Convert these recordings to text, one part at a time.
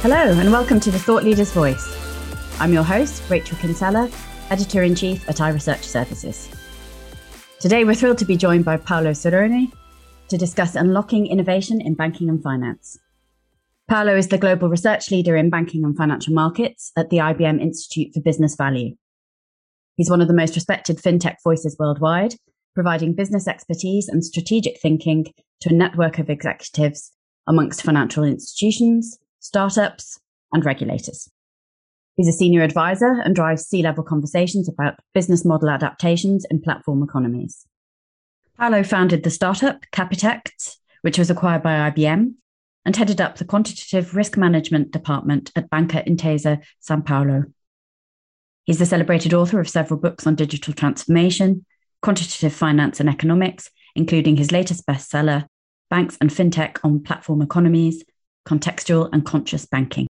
Hello, and welcome to the Thought Leader's Voice. I'm your host, Rachel Kinsella, Editor in Chief at iResearch Services. Today, we're thrilled to be joined by Paolo Sironi to discuss unlocking innovation in banking and finance. Paolo is the global research leader in banking and financial markets at the IBM Institute for Business Value. He's one of the most respected fintech voices worldwide, providing business expertise and strategic thinking to a network of executives amongst financial institutions, startups, and regulators. He's a senior advisor and drives C level conversations about business model adaptations in platform economies. Paolo founded the startup Capitect, which was acquired by IBM, and headed up the quantitative risk management department at Banca Intesa San Paolo. He's the celebrated author of several books on digital transformation, quantitative finance and economics, including his latest bestseller, Banks and FinTech on Platform Economies Contextual and Conscious Banking.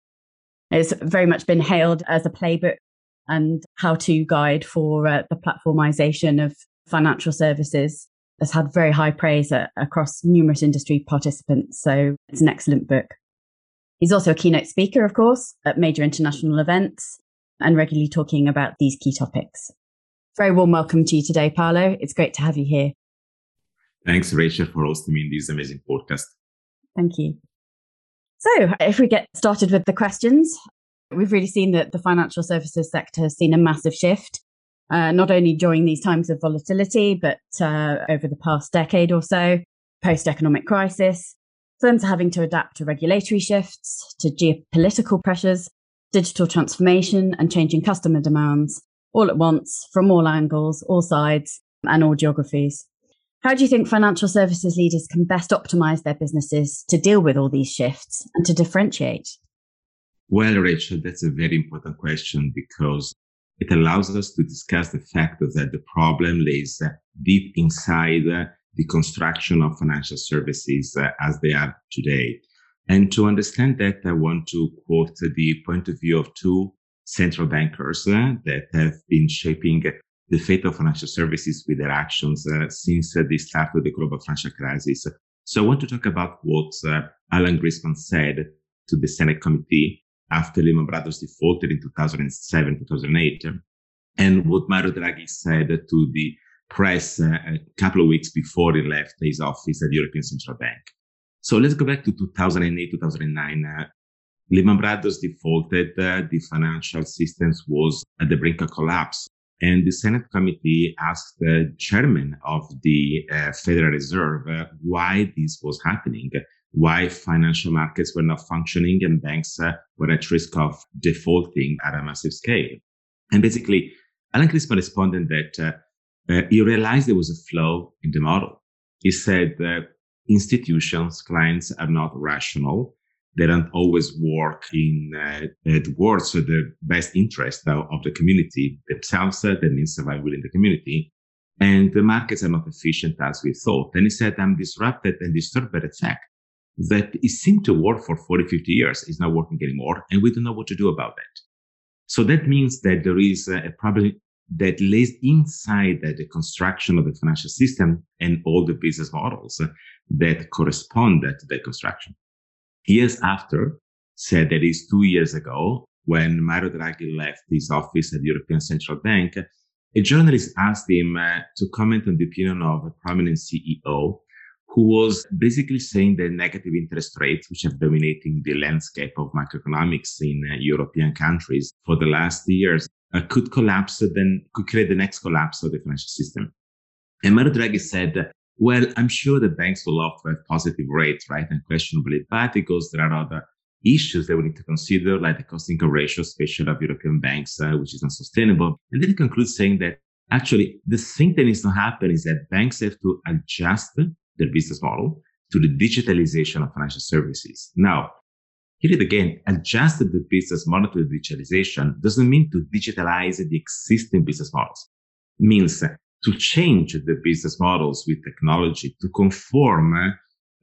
It's very much been hailed as a playbook and how to guide for uh, the platformization of financial services. Has had very high praise uh, across numerous industry participants. So it's an excellent book. He's also a keynote speaker, of course, at major international events and regularly talking about these key topics. Very warm welcome to you today, Paolo. It's great to have you here. Thanks, Rachel, for hosting me in this amazing podcast. Thank you. So, if we get started with the questions, we've really seen that the financial services sector has seen a massive shift, uh, not only during these times of volatility, but uh, over the past decade or so, post economic crisis. Firms are having to adapt to regulatory shifts, to geopolitical pressures, digital transformation, and changing customer demands all at once from all angles, all sides, and all geographies. How do you think financial services leaders can best optimize their businesses to deal with all these shifts and to differentiate? Well, Rachel, that's a very important question because it allows us to discuss the fact that the problem lays deep inside the construction of financial services uh, as they are today. And to understand that, I want to quote the point of view of two central bankers uh, that have been shaping the fate of financial services with their actions uh, since uh, the start of the global financial crisis. So I want to talk about what uh, Alan Greenspan said to the Senate committee after Lehman Brothers defaulted in 2007, 2008, and what Mario Draghi said to the press uh, a couple of weeks before he left his office at the European Central Bank. So let's go back to 2008, 2009. Uh, Lehman Brothers defaulted. Uh, the financial systems was at the brink of collapse. And the Senate committee asked the chairman of the uh, Federal Reserve uh, why this was happening, why financial markets were not functioning and banks uh, were at risk of defaulting at a massive scale. And basically, Alan Greenspan responded that uh, uh, he realized there was a flaw in the model. He said that institutions, clients are not rational they don't always work in uh, towards the best interest of, of the community themselves. Uh, that means survival within the community. And the markets are not efficient as we thought. And he said, I'm disrupted and disturbed by the fact that it seemed to work for 40, 50 years. It's not working anymore. And we don't know what to do about that. So that means that there is a problem that lays inside the construction of the financial system and all the business models that correspond to that construction years after, said that is two years ago, when Mario Draghi left his office at the European Central Bank, a journalist asked him uh, to comment on the opinion of a prominent CEO who was basically saying that negative interest rates, which have dominating the landscape of macroeconomics in uh, European countries for the last years, uh, could collapse, then could create the next collapse of the financial system. And Mario Draghi said, well, I'm sure the banks will love to have positive rates, right? And questionably, but because there are other issues that we need to consider, like the cost income ratio, especially of European banks, uh, which is unsustainable. And then he concludes saying that actually the thing that needs to happen is that banks have to adjust their business model to the digitalization of financial services. Now, here it again, adjust the business model to digitalization doesn't mean to digitalize the existing business models. It means to change the business models with technology to conform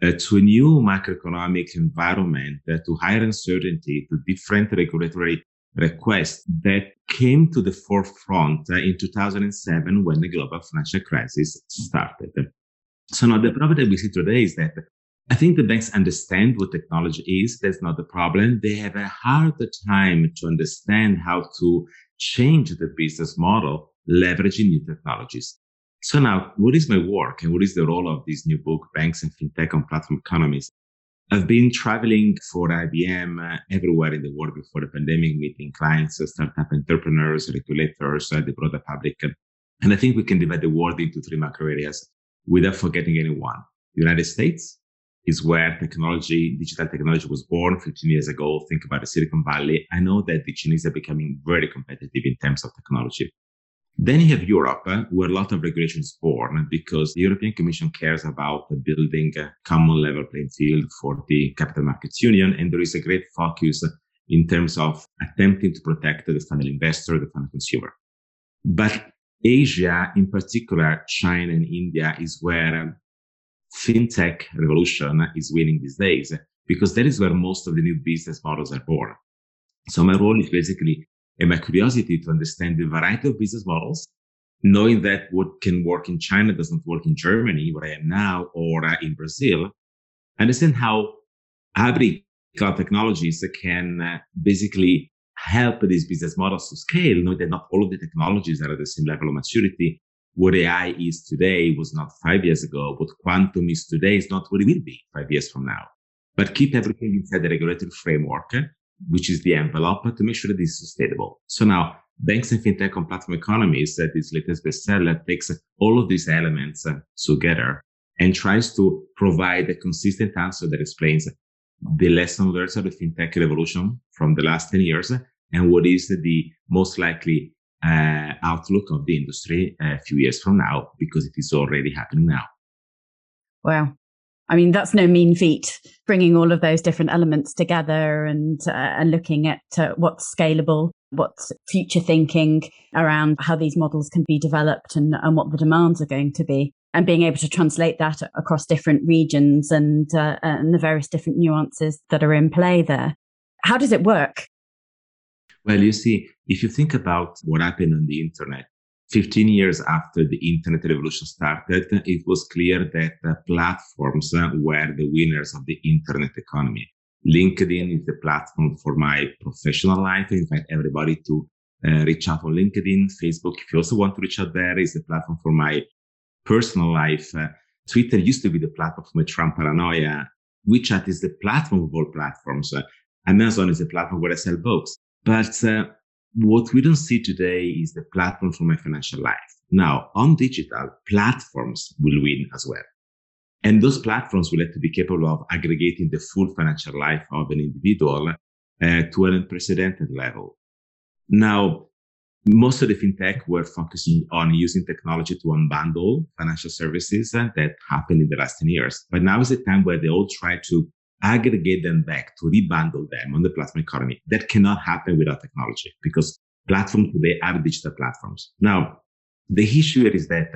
uh, to a new macroeconomic environment, uh, to higher uncertainty, to different regulatory requests that came to the forefront uh, in 2007 when the global financial crisis started. So now the problem that we see today is that I think the banks understand what technology is. That's not the problem. They have a harder time to understand how to change the business model leveraging new technologies. So now, what is my work and what is the role of this new book, Banks and FinTech on Platform Economies? I've been traveling for IBM uh, everywhere in the world before the pandemic, meeting clients, uh, startup entrepreneurs, regulators, uh, the broader public. And I think we can divide the world into three macro areas without forgetting anyone. The United States is where technology, digital technology was born 15 years ago. Think about the Silicon Valley. I know that the Chinese are becoming very competitive in terms of technology. Then you have Europe, uh, where a lot of regulation is born because the European Commission cares about building a common level playing field for the capital markets union. And there is a great focus in terms of attempting to protect the final investor, the final consumer. But Asia, in particular, China and India is where fintech revolution is winning these days because that is where most of the new business models are born. So my role is basically and my curiosity to understand the variety of business models, knowing that what can work in China doesn't work in Germany, where I am now, or uh, in Brazil, understand how hybrid technologies can uh, basically help these business models to scale, knowing that not all of the technologies are at the same level of maturity. What AI is today was not five years ago. What quantum is today is not what it will be five years from now. But keep everything inside the regulatory framework which is the envelope, to make sure that it's sustainable. So now banks and fintech on platform economies this latest bestseller takes all of these elements uh, together and tries to provide a consistent answer that explains the lesson learned of the fintech revolution from the last 10 years and what is the most likely uh, outlook of the industry a few years from now because it is already happening now. Wow. I mean, that's no mean feat, bringing all of those different elements together and uh, and looking at uh, what's scalable, what's future thinking around how these models can be developed and, and what the demands are going to be, and being able to translate that across different regions and uh, and the various different nuances that are in play there. How does it work? Well, you see, if you think about what happened on the internet, 15 years after the internet revolution started, it was clear that uh, platforms were the winners of the internet economy. LinkedIn is the platform for my professional life. I invite everybody to uh, reach out on LinkedIn. Facebook, if you also want to reach out there, is the platform for my personal life. Uh, Twitter used to be the platform for my Trump paranoia. WeChat is the platform of all platforms. Uh, Amazon is the platform where I sell books. But uh, what we don't see today is the platform for my financial life. Now, on digital, platforms will win as well. And those platforms will have to be capable of aggregating the full financial life of an individual uh, to an unprecedented level. Now, most of the fintech were focusing on using technology to unbundle financial services uh, that happened in the last 10 years. But now is the time where they all try to aggregate them back to rebundle them on the platform economy. That cannot happen without technology because platforms today are digital platforms. Now, the issue here is that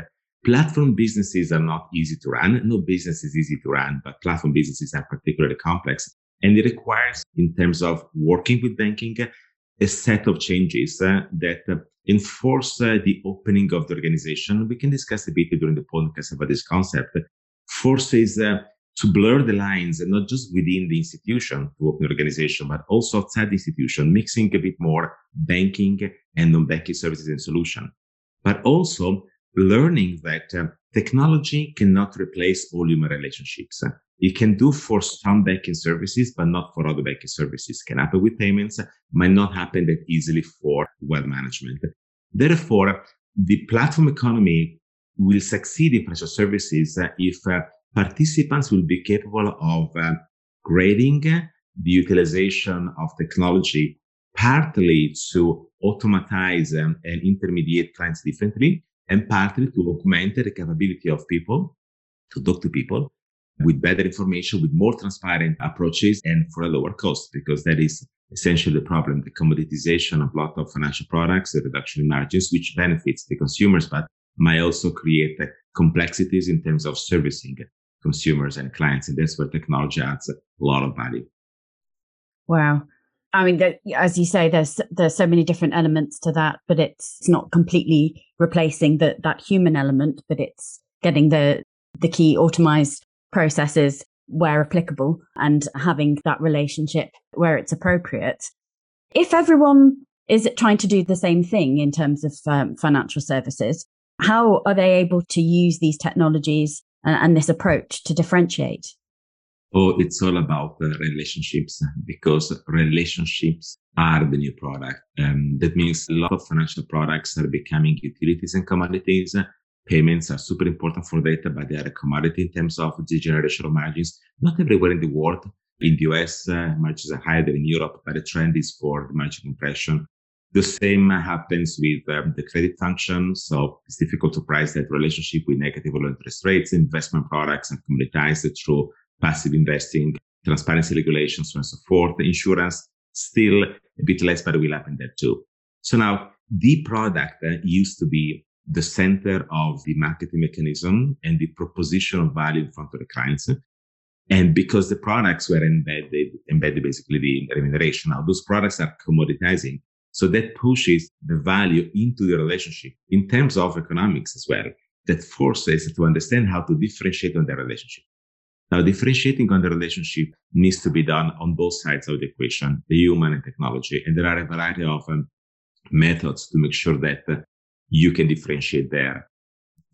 platform businesses are not easy to run. No business is easy to run, but platform businesses are particularly complex. And it requires, in terms of working with banking, a set of changes uh, that uh, enforce uh, the opening of the organization. We can discuss a bit during the podcast about this concept. Forces uh, to blur the lines and not just within the institution to open organization, but also outside the institution, mixing a bit more banking and non-banking services and solution. But also learning that uh, technology cannot replace all human relationships. It can do for some banking services, but not for other banking services. Can happen with payments, might not happen that easily for wealth management. Therefore, the platform economy will succeed in financial services if uh, participants will be capable of uh, grading the utilization of technology partly to automatize um, and intermediate clients differently and partly to augment the capability of people to talk to people with better information, with more transparent approaches and for a lower cost, because that is essentially the problem, the commoditization of a lot of financial products, the reduction in margins, which benefits the consumers, but might also create complexities in terms of servicing consumers and clients. And that's where technology adds a lot of value. Wow. I mean, as you say, there's there's so many different elements to that, but it's not completely replacing that that human element, but it's getting the the key automized processes where applicable and having that relationship where it's appropriate. If everyone is trying to do the same thing in terms of um, financial services, how are they able to use these technologies and, and this approach to differentiate? Oh, it's all about the relationships because relationships are the new product. Um, that means a lot of financial products are becoming utilities and commodities. Payments are super important for data, but they are a commodity in terms of the generation of margins. Not everywhere in the world. In the US, uh, margins are higher than in Europe, but the trend is for the margin compression. The same happens with um, the credit function. So it's difficult to price that relationship with negative or low interest rates. Investment products are commoditized through passive investing, transparency regulations, so and so forth. The insurance, still a bit less, but it will happen there too. So now the product uh, used to be the center of the marketing mechanism and the proposition of value in front of the clients. And because the products were embedded, embedded basically the remuneration. Now those products are commoditizing. So that pushes the value into the relationship in terms of economics as well. That forces to understand how to differentiate on the relationship. Now, differentiating on the relationship needs to be done on both sides of the equation, the human and technology. And there are a variety of um, methods to make sure that uh, you can differentiate there.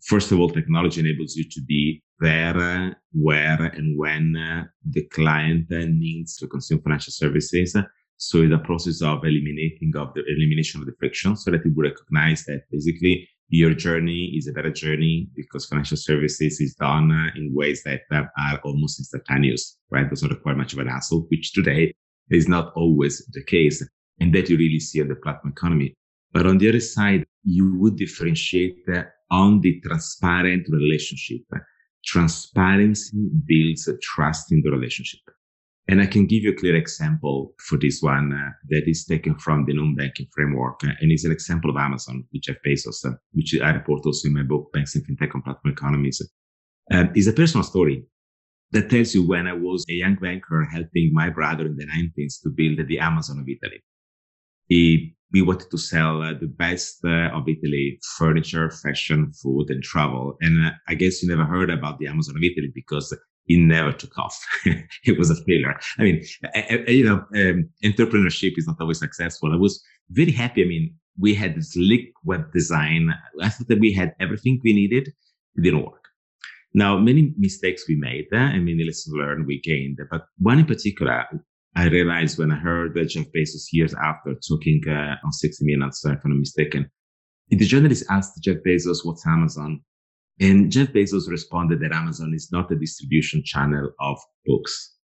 First of all, technology enables you to be there, where and when uh, the client uh, needs to consume financial services. So a process of eliminating of the elimination of the friction so that will recognize that basically your journey is a better journey because financial services is done in ways that are almost instantaneous, right? Doesn't require much of an hassle, which today is not always the case. And that you really see on the platform economy. But on the other side, you would differentiate on the transparent relationship. Transparency builds a trust in the relationship. And I can give you a clear example for this one uh, that is taken from the non-banking framework. Uh, and it's an example of Amazon with Jeff Bezos, uh, which I report also in my book, Banks and FinTech on Platform Economies. Um, it's a personal story that tells you when I was a young banker helping my brother in the 90s to build the Amazon of Italy. He, we wanted to sell uh, the best uh, of Italy, furniture, fashion, food, and travel. And uh, I guess you never heard about the Amazon of Italy because it never took off. it was a failure. I mean, I, I, you know, um, entrepreneurship is not always successful. I was very happy. I mean, we had this slick web design. I thought that we had everything we needed. It didn't work. Now, many mistakes we made uh, and many lessons learned we gained, but one in particular, I realized when I heard that Jeff Bezos years after talking uh, on 60 Minutes, if I'm not mistaken, the journalist asked Jeff Bezos, what's Amazon? And Jeff Bezos responded that Amazon is not a distribution channel of books.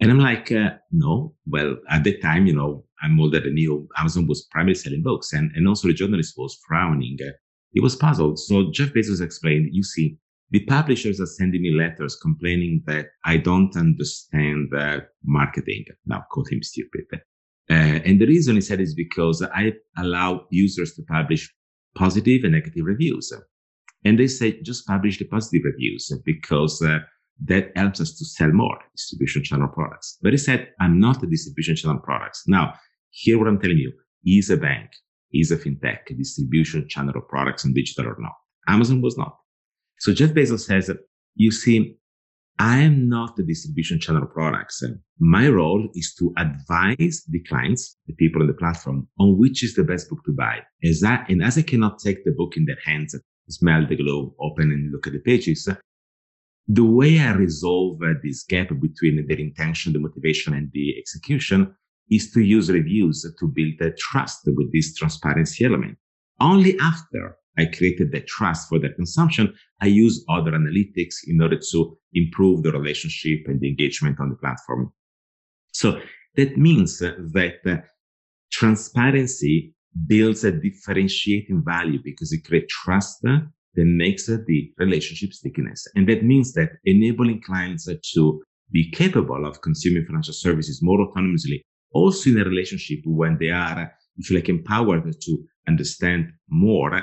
And I'm like, uh, no. Well, at the time, you know, I'm older than you. Amazon was primarily selling books, and, and also the journalist was frowning. He was puzzled. So Jeff Bezos explained, you see, the publishers are sending me letters complaining that I don't understand marketing. Now, quote him stupid. Uh, and the reason he said is because I allow users to publish positive and negative reviews. And they say, just publish the positive reviews because uh, that helps us to sell more distribution channel products. But he said, I'm not a distribution channel products. Now, here what I'm telling you, is a bank, is a fintech, a distribution channel of products and digital or not. Amazon was not. So Jeff Bezos says, you see, I am not the distribution channel products. My role is to advise the clients, the people on the platform, on which is the best book to buy. As I, and as I cannot take the book in their hands smell the glue, open and look at the pages. The way I resolve uh, this gap between the intention, the motivation, and the execution is to use reviews to build a trust with this transparency element. Only after I created the trust for their consumption, I use other analytics in order to improve the relationship and the engagement on the platform. So that means that uh, transparency builds a differentiating value because it creates trust uh, that makes uh, the relationship stickiness. And that means that enabling clients uh, to be capable of consuming financial services more autonomously, also in a relationship when they are, if you like, empowered to understand more,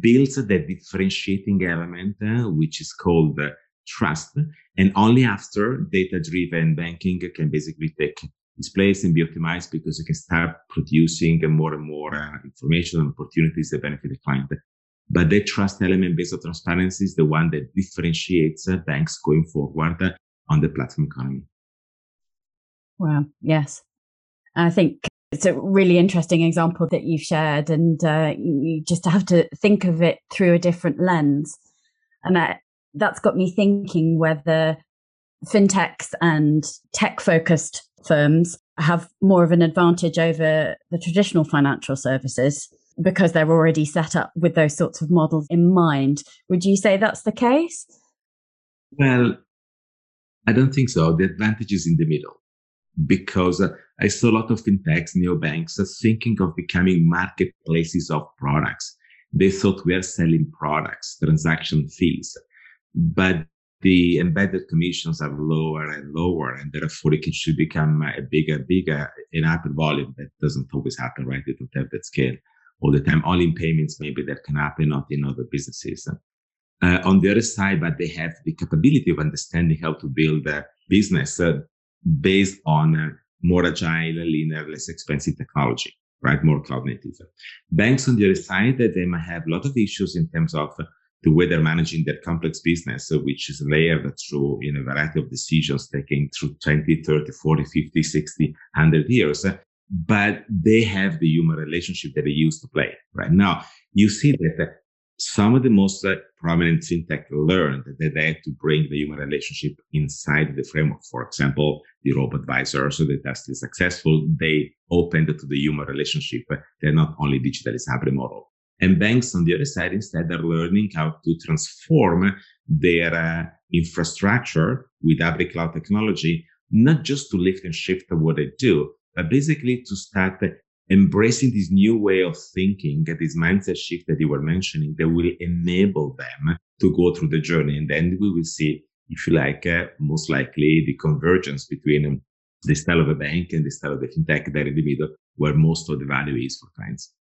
builds the differentiating element, uh, which is called uh, trust. And only after data driven banking can basically take place and be optimized because you can start producing more and more uh, information and opportunities that benefit the client. But that trust element based on transparency is the one that differentiates uh, banks going forward on the platform economy. Wow. Yes. I think it's a really interesting example that you've shared, and uh, you just have to think of it through a different lens. And that, that's got me thinking whether fintechs and tech focused firms have more of an advantage over the traditional financial services because they're already set up with those sorts of models in mind. Would you say that's the case? Well, I don't think so. The advantage is in the middle because uh, I saw a lot of fintechs, neobanks uh, thinking of becoming marketplaces of products. They thought we are selling products, transaction fees, but the embedded commissions are lower and lower, and therefore it should become a bigger, bigger in hyper volume. That doesn't always happen, right? It don't have that scale all the time. All in payments, maybe that can happen, not in other businesses. Uh, on the other side, but they have the capability of understanding how to build a business uh, based on more agile, leaner, less expensive technology, right? More cloud native. Banks on the other side, they might have a lot of issues in terms of the way they're managing their complex business, which is layered through in a variety of decisions taken through 20, 30, 40, 50, 60, 100 years but they have the human relationship that they used to play. Right now, you see that some of the most uh, prominent fintech learned that they had to bring the human relationship inside the framework. For example, the robo advisor, so the test is successful. They opened to the human relationship. They're not only digital hybrid model. And banks on the other side instead are learning how to transform their uh, infrastructure with hybrid cloud technology, not just to lift and shift what they do, but basically to start embracing this new way of thinking, this mindset shift that you were mentioning that will enable them to go through the journey. And then we will see, if you like, uh, most likely the convergence between um, the style of a bank and the style of the fintech there in the middle, where most of the value is for clients.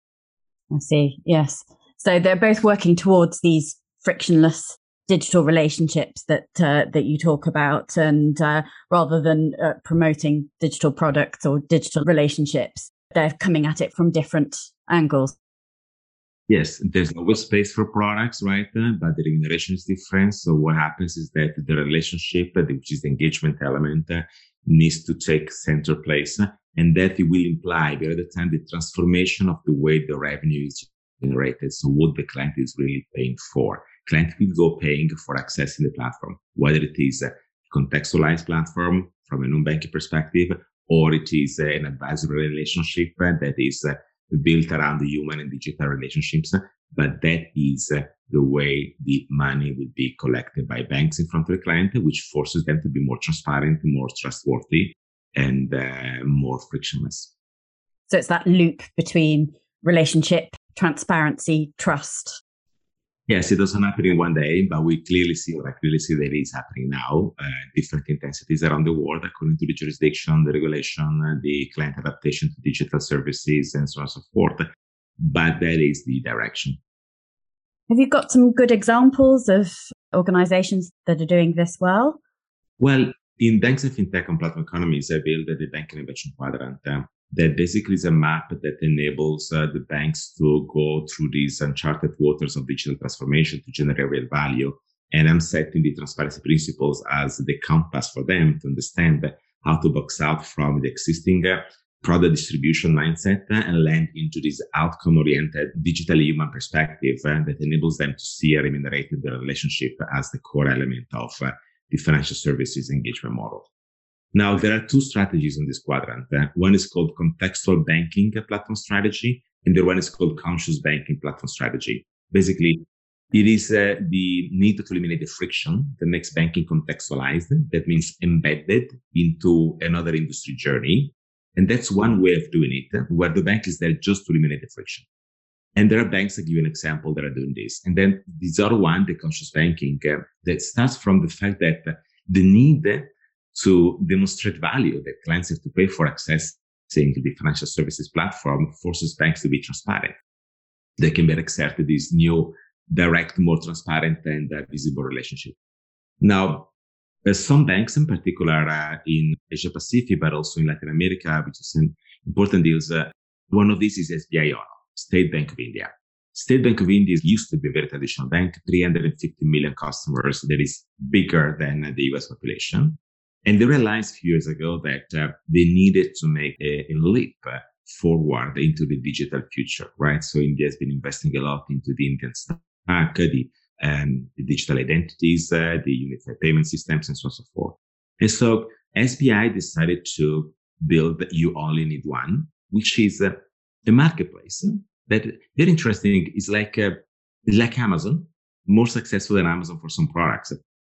I see. Yes. So they're both working towards these frictionless digital relationships that uh, that you talk about, and uh, rather than uh, promoting digital products or digital relationships, they're coming at it from different angles. Yes, there's always space for products, right? Uh, but the remuneration is different. So what happens is that the relationship, which is the engagement element, uh, needs to take center place, and that it will imply the time the transformation of the way the revenue is generated. So what the client is really paying for client will go paying for accessing the platform, whether it is a contextualized platform from a non-banking perspective, or it is an advisory relationship that is uh, built around the human and digital relationships. But that is uh, the way the money will be collected by banks in front of the client, which forces them to be more transparent, and more trustworthy, and uh, more frictionless. So it's that loop between relationship, transparency, trust, Yes, it doesn't happen in one day, but we clearly see, or I clearly see that it is happening now, uh, different intensities around the world according to the jurisdiction, the regulation, uh, the client adaptation to digital services, and so on and so forth. But that is the direction. Have you got some good examples of organizations that are doing this well? Well, in banks and fintech and platform economies, I built the bank innovation quadrant. Uh, that basically is a map that enables uh, the banks to go through these uncharted waters of digital transformation to generate real value. And I'm setting the transparency principles as the compass for them to understand how to box out from the existing uh, product distribution mindset and land into this outcome oriented digital human perspective uh, that enables them to see a remunerated relationship as the core element of uh, the financial services engagement model. Now, there are two strategies in this quadrant. Uh, one is called contextual banking platform strategy, and the one is called conscious banking platform strategy. Basically, it is uh, the need to eliminate the friction that makes banking contextualized. That means embedded into another industry journey. And that's one way of doing it, where the bank is there just to eliminate the friction. And there are banks that give you an example that are doing this. And then this other one, the conscious banking, uh, that starts from the fact that the need to demonstrate value that clients have to pay for accessing to the financial services platform forces banks to be transparent. They can better exert this new, direct, more transparent and uh, visible relationship. Now, there's some banks in particular uh, in Asia Pacific, but also in Latin America, which is an important deals. Uh, one of these is SBI Yono, State Bank of India. State Bank of India used to be a very traditional bank, 350 million customers. That is bigger than the US population And they realized a few years ago that uh, they needed to make a, a, leap forward into the digital future, right? So India has been investing a lot into the Indian stack, the, um, the digital identities, uh, the unified payment systems, and so on and so forth. And so SBI decided to build You Only Need One, which is a, a marketplace that very interesting is like a, like Amazon, more successful than Amazon for some products.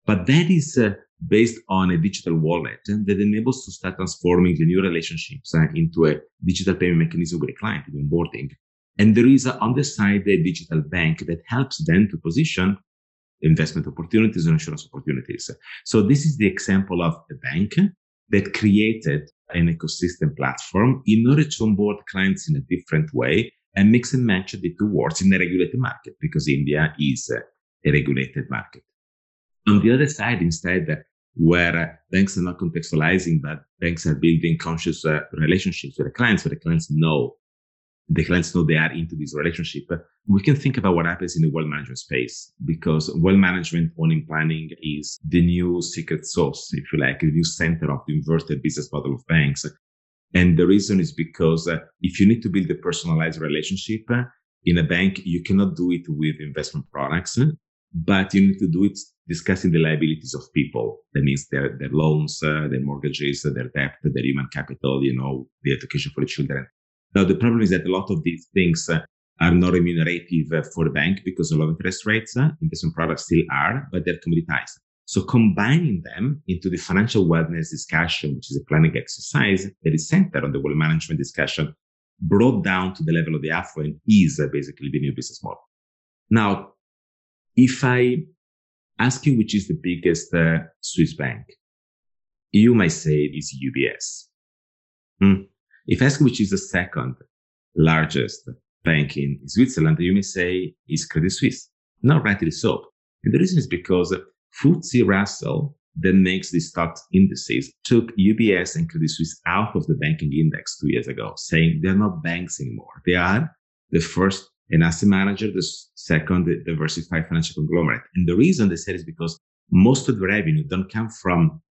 But that is uh, based on a digital wallet that enables to start transforming the new relationships uh, into a digital payment mechanism with a client in onboarding. And there is uh, on the side a digital bank that helps them to position investment opportunities and insurance opportunities. So this is the example of a bank that created an ecosystem platform in order to onboard clients in a different way and mix and match the two words in a regulated market because India is a regulated market. On the other side, instead, where banks are not contextualizing, but banks are building conscious uh, relationships with the clients, where the clients know the clients know they are into this relationship. We can think about what happens in the wealth management space because wealth management owning planning is the new secret sauce, if you like, the new center of the inverted business model of banks. And the reason is because uh, if you need to build a personalized relationship uh, in a bank, you cannot do it with investment products, but you need to do it discussing the liabilities of people. That means their, their loans, uh, their mortgages, their debt, their human capital, you know, the education for the children. Now, the problem is that a lot of these things uh, are not remunerative uh, for the bank because of low interest rates. Uh, investment products still are, but they're commoditized. So combining them into the financial wellness discussion, which is a planning exercise that is centered on the wealth management discussion, brought down to the level of the affluent is basically the new business model. Now, if I ask you which is the biggest uh, Swiss bank, you might say it is UBS. Hmm. If I ask which is the second largest bank in Switzerland, you may say is Credit Suisse. Not rightly so. And the reason is because FTSE Russell that makes these stock indices took UBS and Credit Suisse out of the banking index two years ago, saying they're not banks anymore. They are the first an asset manager, the second, the diversified financial conglomerate. And the reason they said is because most of the revenue don't come from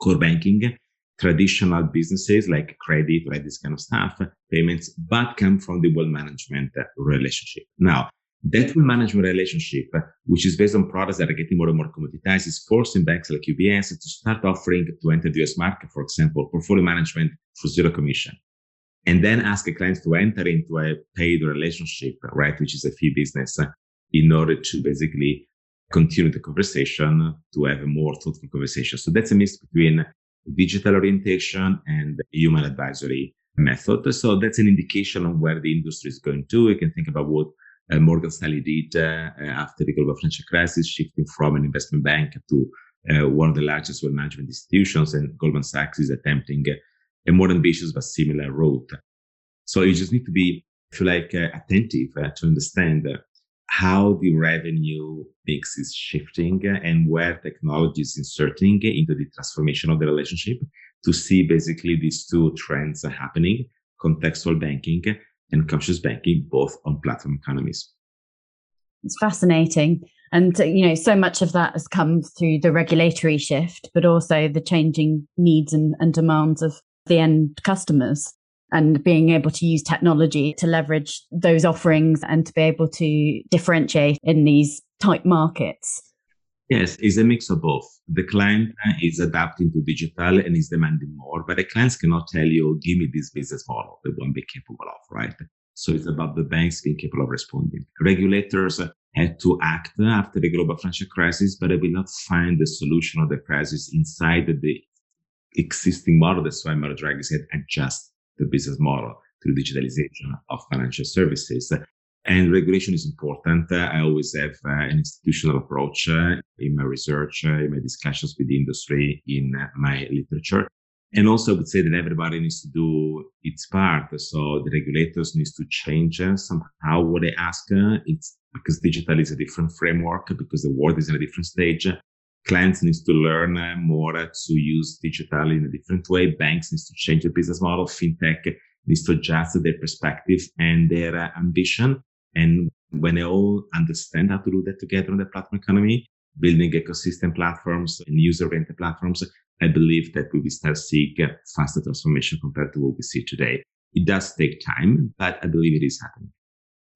core banking, traditional businesses like credit, like this kind of stuff, payments, but come from the wealth management relationship. Now, that wealth management relationship, which is based on products that are getting more and more commoditized, is forcing banks like UBS to start offering to enter the US market, for example, portfolio management for zero commission. And then ask a client to enter into a paid relationship, right, which is a fee business, in order to basically continue the conversation to have a more thoughtful conversation. So that's a mix between digital orientation and human advisory method. So that's an indication of where the industry is going to. You can think about what uh, Morgan Stanley did uh, after the global financial crisis, shifting from an investment bank to uh, one of the largest wealth management institutions, and Goldman Sachs is attempting a more ambitious but similar route. So you just need to be, if you like, uh, attentive uh, to understand how the revenue mix is shifting and where technology is inserting into the transformation of the relationship to see basically these two trends are happening contextual banking and conscious banking both on platform economies it's fascinating and uh, you know so much of that has come through the regulatory shift but also the changing needs and, and demands of the end customers and being able to use technology to leverage those offerings and to be able to differentiate in these tight markets. Yes, it's a mix of both. The client uh, is adapting to digital and is demanding more, but the clients cannot tell you, give me this business model they won't be capable of, right? So it's about the banks being capable of responding. Regulators uh, had to act after the global financial crisis, but they will not find the solution of the crisis inside the existing model. That's why Mario Draghi said adjust the business model through digitalization of financial services. And regulation is important. I always have uh, an institutional approach uh, in my research, uh, in my discussions with the industry, in my literature. And also, I would say that everybody needs to do its part. So the regulators needs to change somehow what they ask. It's because digital is a different framework, because the world is in a different stage clients needs to learn more to use digital in a different way. Banks needs to change the business model. FinTech needs to adjust their perspective and their ambition. And when they all understand how to do that together on the platform economy, building ecosystem platforms and user oriented platforms, I believe that we will start seeing faster transformation compared to what we see today. It does take time, but I believe it is happening.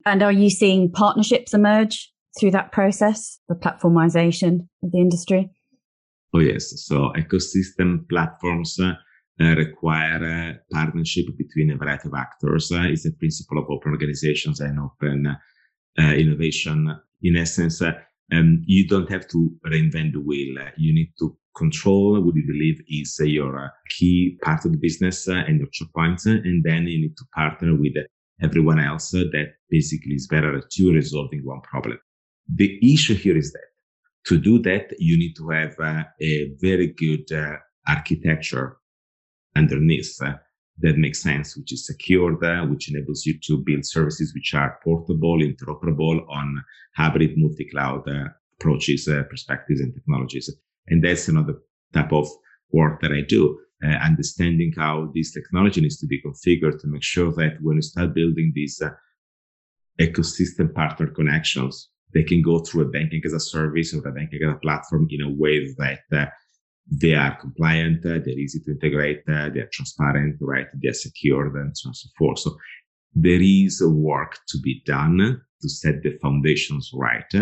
And are you seeing partnerships emerge through that process, the platformization of the industry? Oh, yes. So ecosystem platforms uh, require a partnership between a variety of actors. Uh, it's a principle of open organizations and open uh, innovation. In essence, uh, um, you don't have to reinvent the wheel. You need to control what you believe is uh, your uh, key part of the business and your choke points. and then you need to partner with everyone else that basically is better at you resolving one problem. The issue here is that to do that, you need to have uh, a very good uh, architecture underneath uh, that makes sense, which is secured, uh, which enables you to build services which are portable, interoperable on hybrid multi-cloud uh, approaches, uh, perspectives, and technologies. And that's another type of work that I do. understanding how this technology needs to be configured to make sure that when you start building these ecosystem partner connections, they can go through a banking as a service or a banking as a platform in a way that uh, they are compliant, they're easy to integrate, they're transparent, right? They're secured and so on and so forth. So there is work to be done to set the foundations right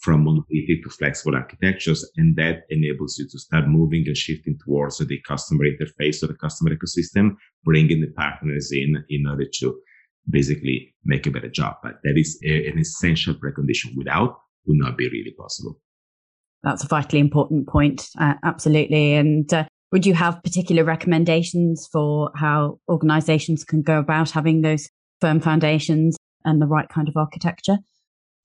from monolithic to flexible architectures. And that enables you to start moving and shifting towards the customer interface or the customer ecosystem, bringing the partners in in order to basically make a better job. But that is a, an essential precondition. Without, would not be really possible. That's a vitally important point. Uh, absolutely. And uh, would you have particular recommendations for how organizations can go about having those firm foundations and the right kind of architecture?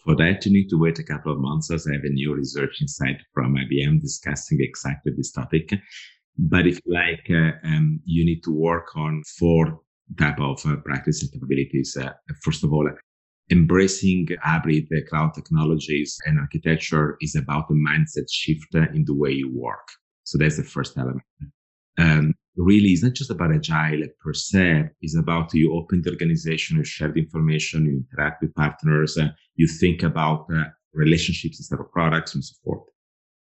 For that, you need to wait a couple of months as I have a new research insight from IBM discussing exactly this topic. But if you like, uh, um, you need to work on four type of uh, practice and capabilities. Uh, first of all, embracing hybrid cloud technologies and architecture is about a mindset shift in the way you work. So that's the first element. Um, really, it's not just about agile per se. It's about you open the organization, you share the information, you interact with partners, uh, you think about uh, relationships instead of products and so forth.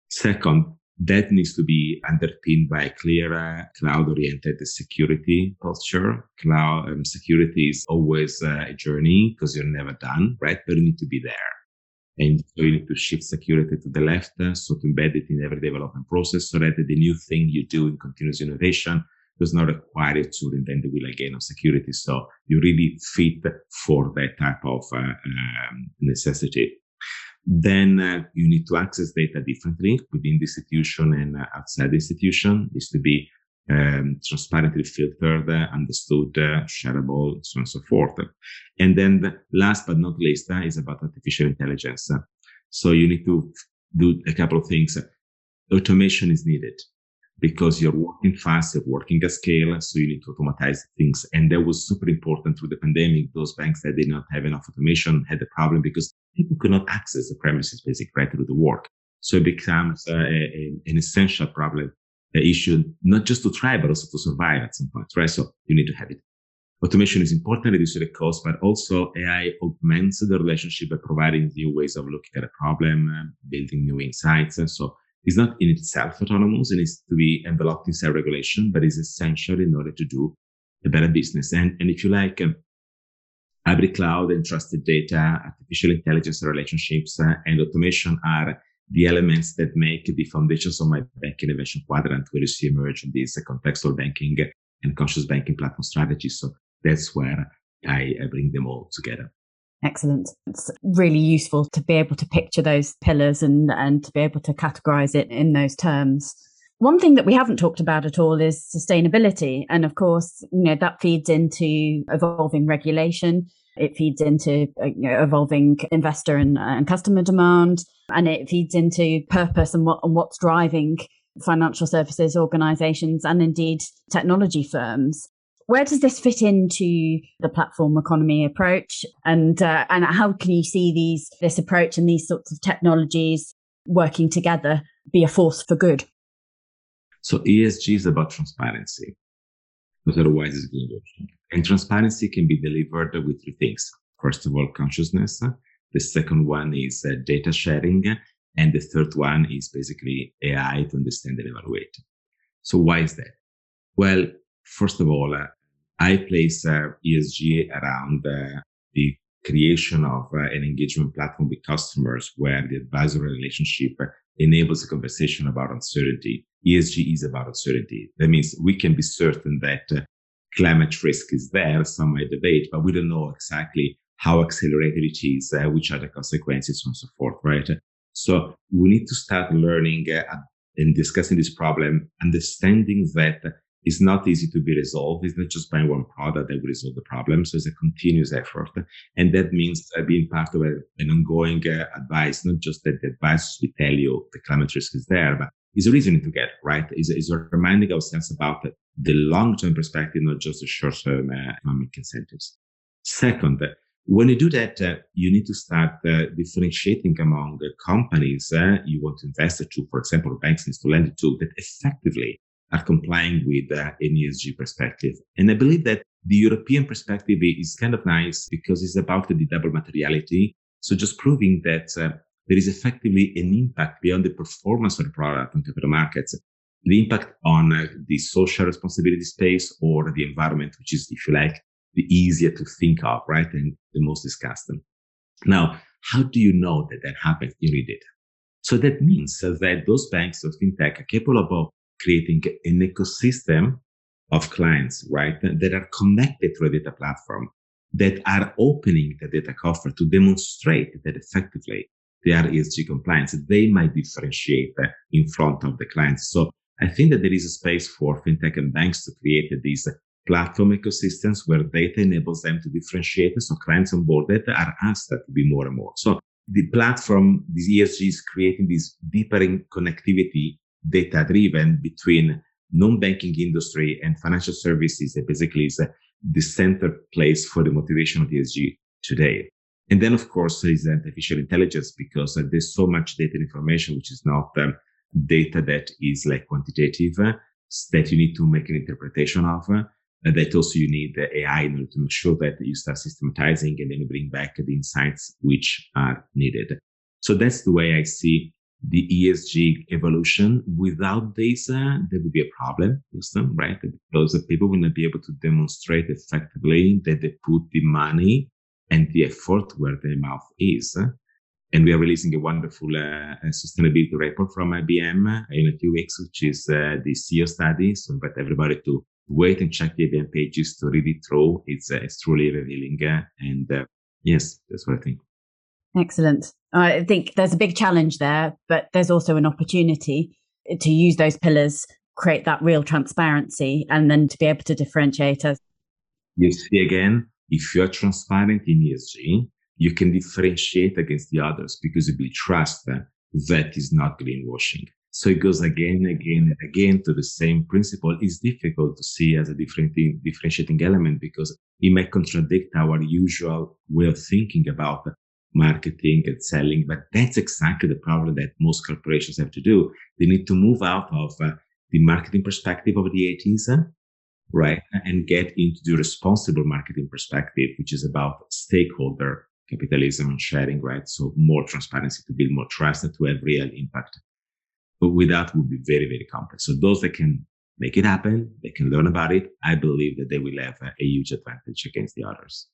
Second, that needs to be underpinned by a clear uh, cloud oriented security posture. Cloud um, security is always uh, a journey because you're never done, right? But you need to be there. And so you need to shift security to the left, uh, so to embed it in every development process so that the new thing you do in continuous innovation does not require you to reinvent the wheel again of security. So you really fit for that type of uh, um, necessity then uh, you need to access data differently within the institution and uh, outside the institution. This to be um, transparently filtered, uh, understood, uh, shareable, so on and so forth. And then the last but not least uh, is about artificial intelligence. So you need to do a couple of things. Automation is needed because you're working fast, you're working at scale, so you need to automatize things. And that was super important through the pandemic. Those banks that did not have enough automation had a problem because people could not access the premises basically right through the work. So it becomes uh, a, a, an essential problem, an issue, not just to try, but also to survive at some point, right? So you need to have it. Automation is important, reduces the cost, but also AI augments the relationship by providing new ways of looking at a problem, uh, building new insights. And so it's not in itself autonomous. It needs to be enveloped in self-regulation, but is essential in order to do a better business. And, and if you like, um, hybrid cloud and trusted data, artificial intelligence relationships, uh, and automation are the elements that make the foundations of my bank innovation quadrant, where you see emerge these uh, contextual banking and conscious banking platform strategy. So that's where I, I bring them all together. Excellent. It's really useful to be able to picture those pillars and, and to be able to categorize it in those terms. One thing that we haven't talked about at all is sustainability. And of course, you know, that feeds into evolving regulation. It feeds into uh, you know, evolving investor and, and customer demand, and it feeds into purpose and what and what's driving financial services organizations and indeed technology firms. Where does this fit into the platform economy approach, and uh, and how can you see these this approach and these sorts of technologies working together be a force for good? So ESG is about transparency, because otherwise it's greenwashing. And transparency can be delivered with three things. First of all, consciousness. The second one is uh, data sharing. And the third one is basically AI to understand and evaluate. So why is that? Well, first of all, uh, I place uh, ESG around uh, the creation of uh, an engagement platform with customers where the advisory relationship enables a conversation about uncertainty. ESG is about uncertainty. That means we can be certain that climate risk is there. Some might debate, but we don't know exactly how accelerated it is, uh, which are the consequences, and so forth, right? So we need to start learning uh, and discussing this problem, understanding that it's not easy to be resolved. It's not just buying one product that will resolve the problem. So it's a continuous effort. And that means being part of a, an ongoing uh, advice, not just that the advice we tell you the climate risk is there, but is a reasoning together, right? Is, is reminding ourselves about the long-term perspective, not just the short-term uh, economic incentives. Second, when you do that, uh, you need to start uh, differentiating among the companies uh, you want to invest to, for example, banks need to lend to that effectively are complying with uh, an ESG perspective. And I believe that the European perspective is kind of nice because it's about the double materiality. So just proving that uh, there is effectively an impact beyond the performance of the product on capital markets, the impact on uh, the social responsibility space or the environment, which is, if you like, the easier to think of, right? And the most discussed. Now, how do you know that that happens? You read it. So that means that those banks or fintech are capable of creating an ecosystem of clients, right, that are connected to a data platform, that are opening the data coffer to demonstrate that effectively they are ESG compliant. They might differentiate uh, in front of the clients. So I think that there is a space for fintech and banks to create these platform ecosystems where data enables them to differentiate. So clients on board that are asked to be more and more. So the platform, this ESG is creating this deeper connectivity data driven between non-banking industry and financial services that basically is uh, the center place for the motivation of ESG today. And then, of course, there is artificial intelligence because uh, there's so much data information, which is not um, data that is like quantitative, uh, that you need to make an interpretation of. Uh, that also you need AI in order to make sure that you start systematizing and then you bring back the insights which are needed. So that's the way I see the ESG evolution. Without data, there would be a problem, Houston, right? Because people will not be able to demonstrate effectively that they put the money and the effort where their mouth is. And we are releasing a wonderful uh, sustainability report from IBM in a few weeks, which is uh, the CEO study. So I invite everybody to wait and check the IBM pages to read it through. It's, uh, it's truly revealing. Uh, and uh, yes, that's what I think. Excellent. I think there's a big challenge there, but there's also an opportunity to use those pillars, create that real transparency, and then to be able to differentiate us. You see, again, if you're transparent in ESG, you can differentiate against the others because you build trust that that is not greenwashing. So it goes again, again, and again to the same principle. It's difficult to see as a differentiating element because it may contradict our usual way of thinking about marketing and selling. But that's exactly the problem that most corporations have to do. They need to move out of uh, the marketing perspective of the 80s, uh, right? And get into the responsible marketing perspective, which is about stakeholder capitalism and sharing, right? So more transparency to build more trust and to have real impact. But with that would be very, very complex. So those that can make it happen, they can learn about it. I believe that they will have a, a huge advantage against the others.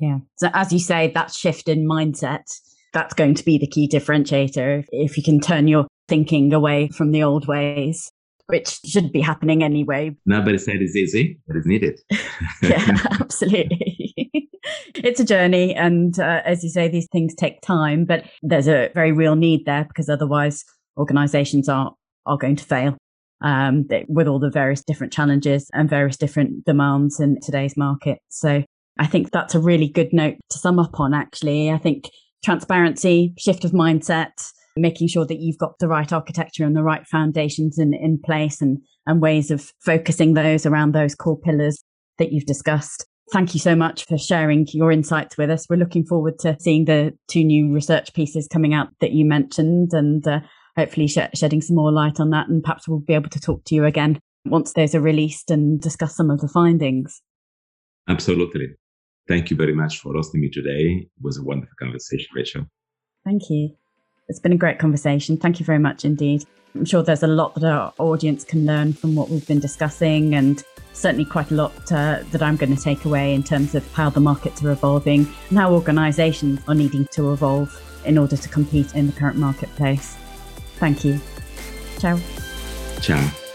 Yeah. So as you say, that shift in mindset, that's going to be the key differentiator. If you can turn your thinking away from the old ways, which should be happening anyway. Nobody said it's easy, but it's needed. yeah, absolutely. it's a journey. And uh, as you say, these things take time, but there's a very real need there because otherwise organizations are, are going to fail. Um, with all the various different challenges and various different demands in today's market. So I think that's a really good note to sum up on, actually. I think transparency, shift of mindset, making sure that you've got the right architecture and the right foundations in, in place and, and ways of focusing those around those core pillars that you've discussed. Thank you so much for sharing your insights with us. We're looking forward to seeing the two new research pieces coming out that you mentioned and uh, hopefully sh- shedding some more light on that. And perhaps we'll be able to talk to you again once those are released and discuss some of the findings. Absolutely. Thank you very much for hosting me today. It was a wonderful conversation, Rachel. Thank you. It's been a great conversation. Thank you very much indeed. I'm sure there's a lot that our audience can learn from what we've been discussing, and certainly quite a lot uh, that I'm going to take away in terms of how the markets are evolving and how organizations are needing to evolve in order to compete in the current marketplace. Thank you. Ciao. Ciao.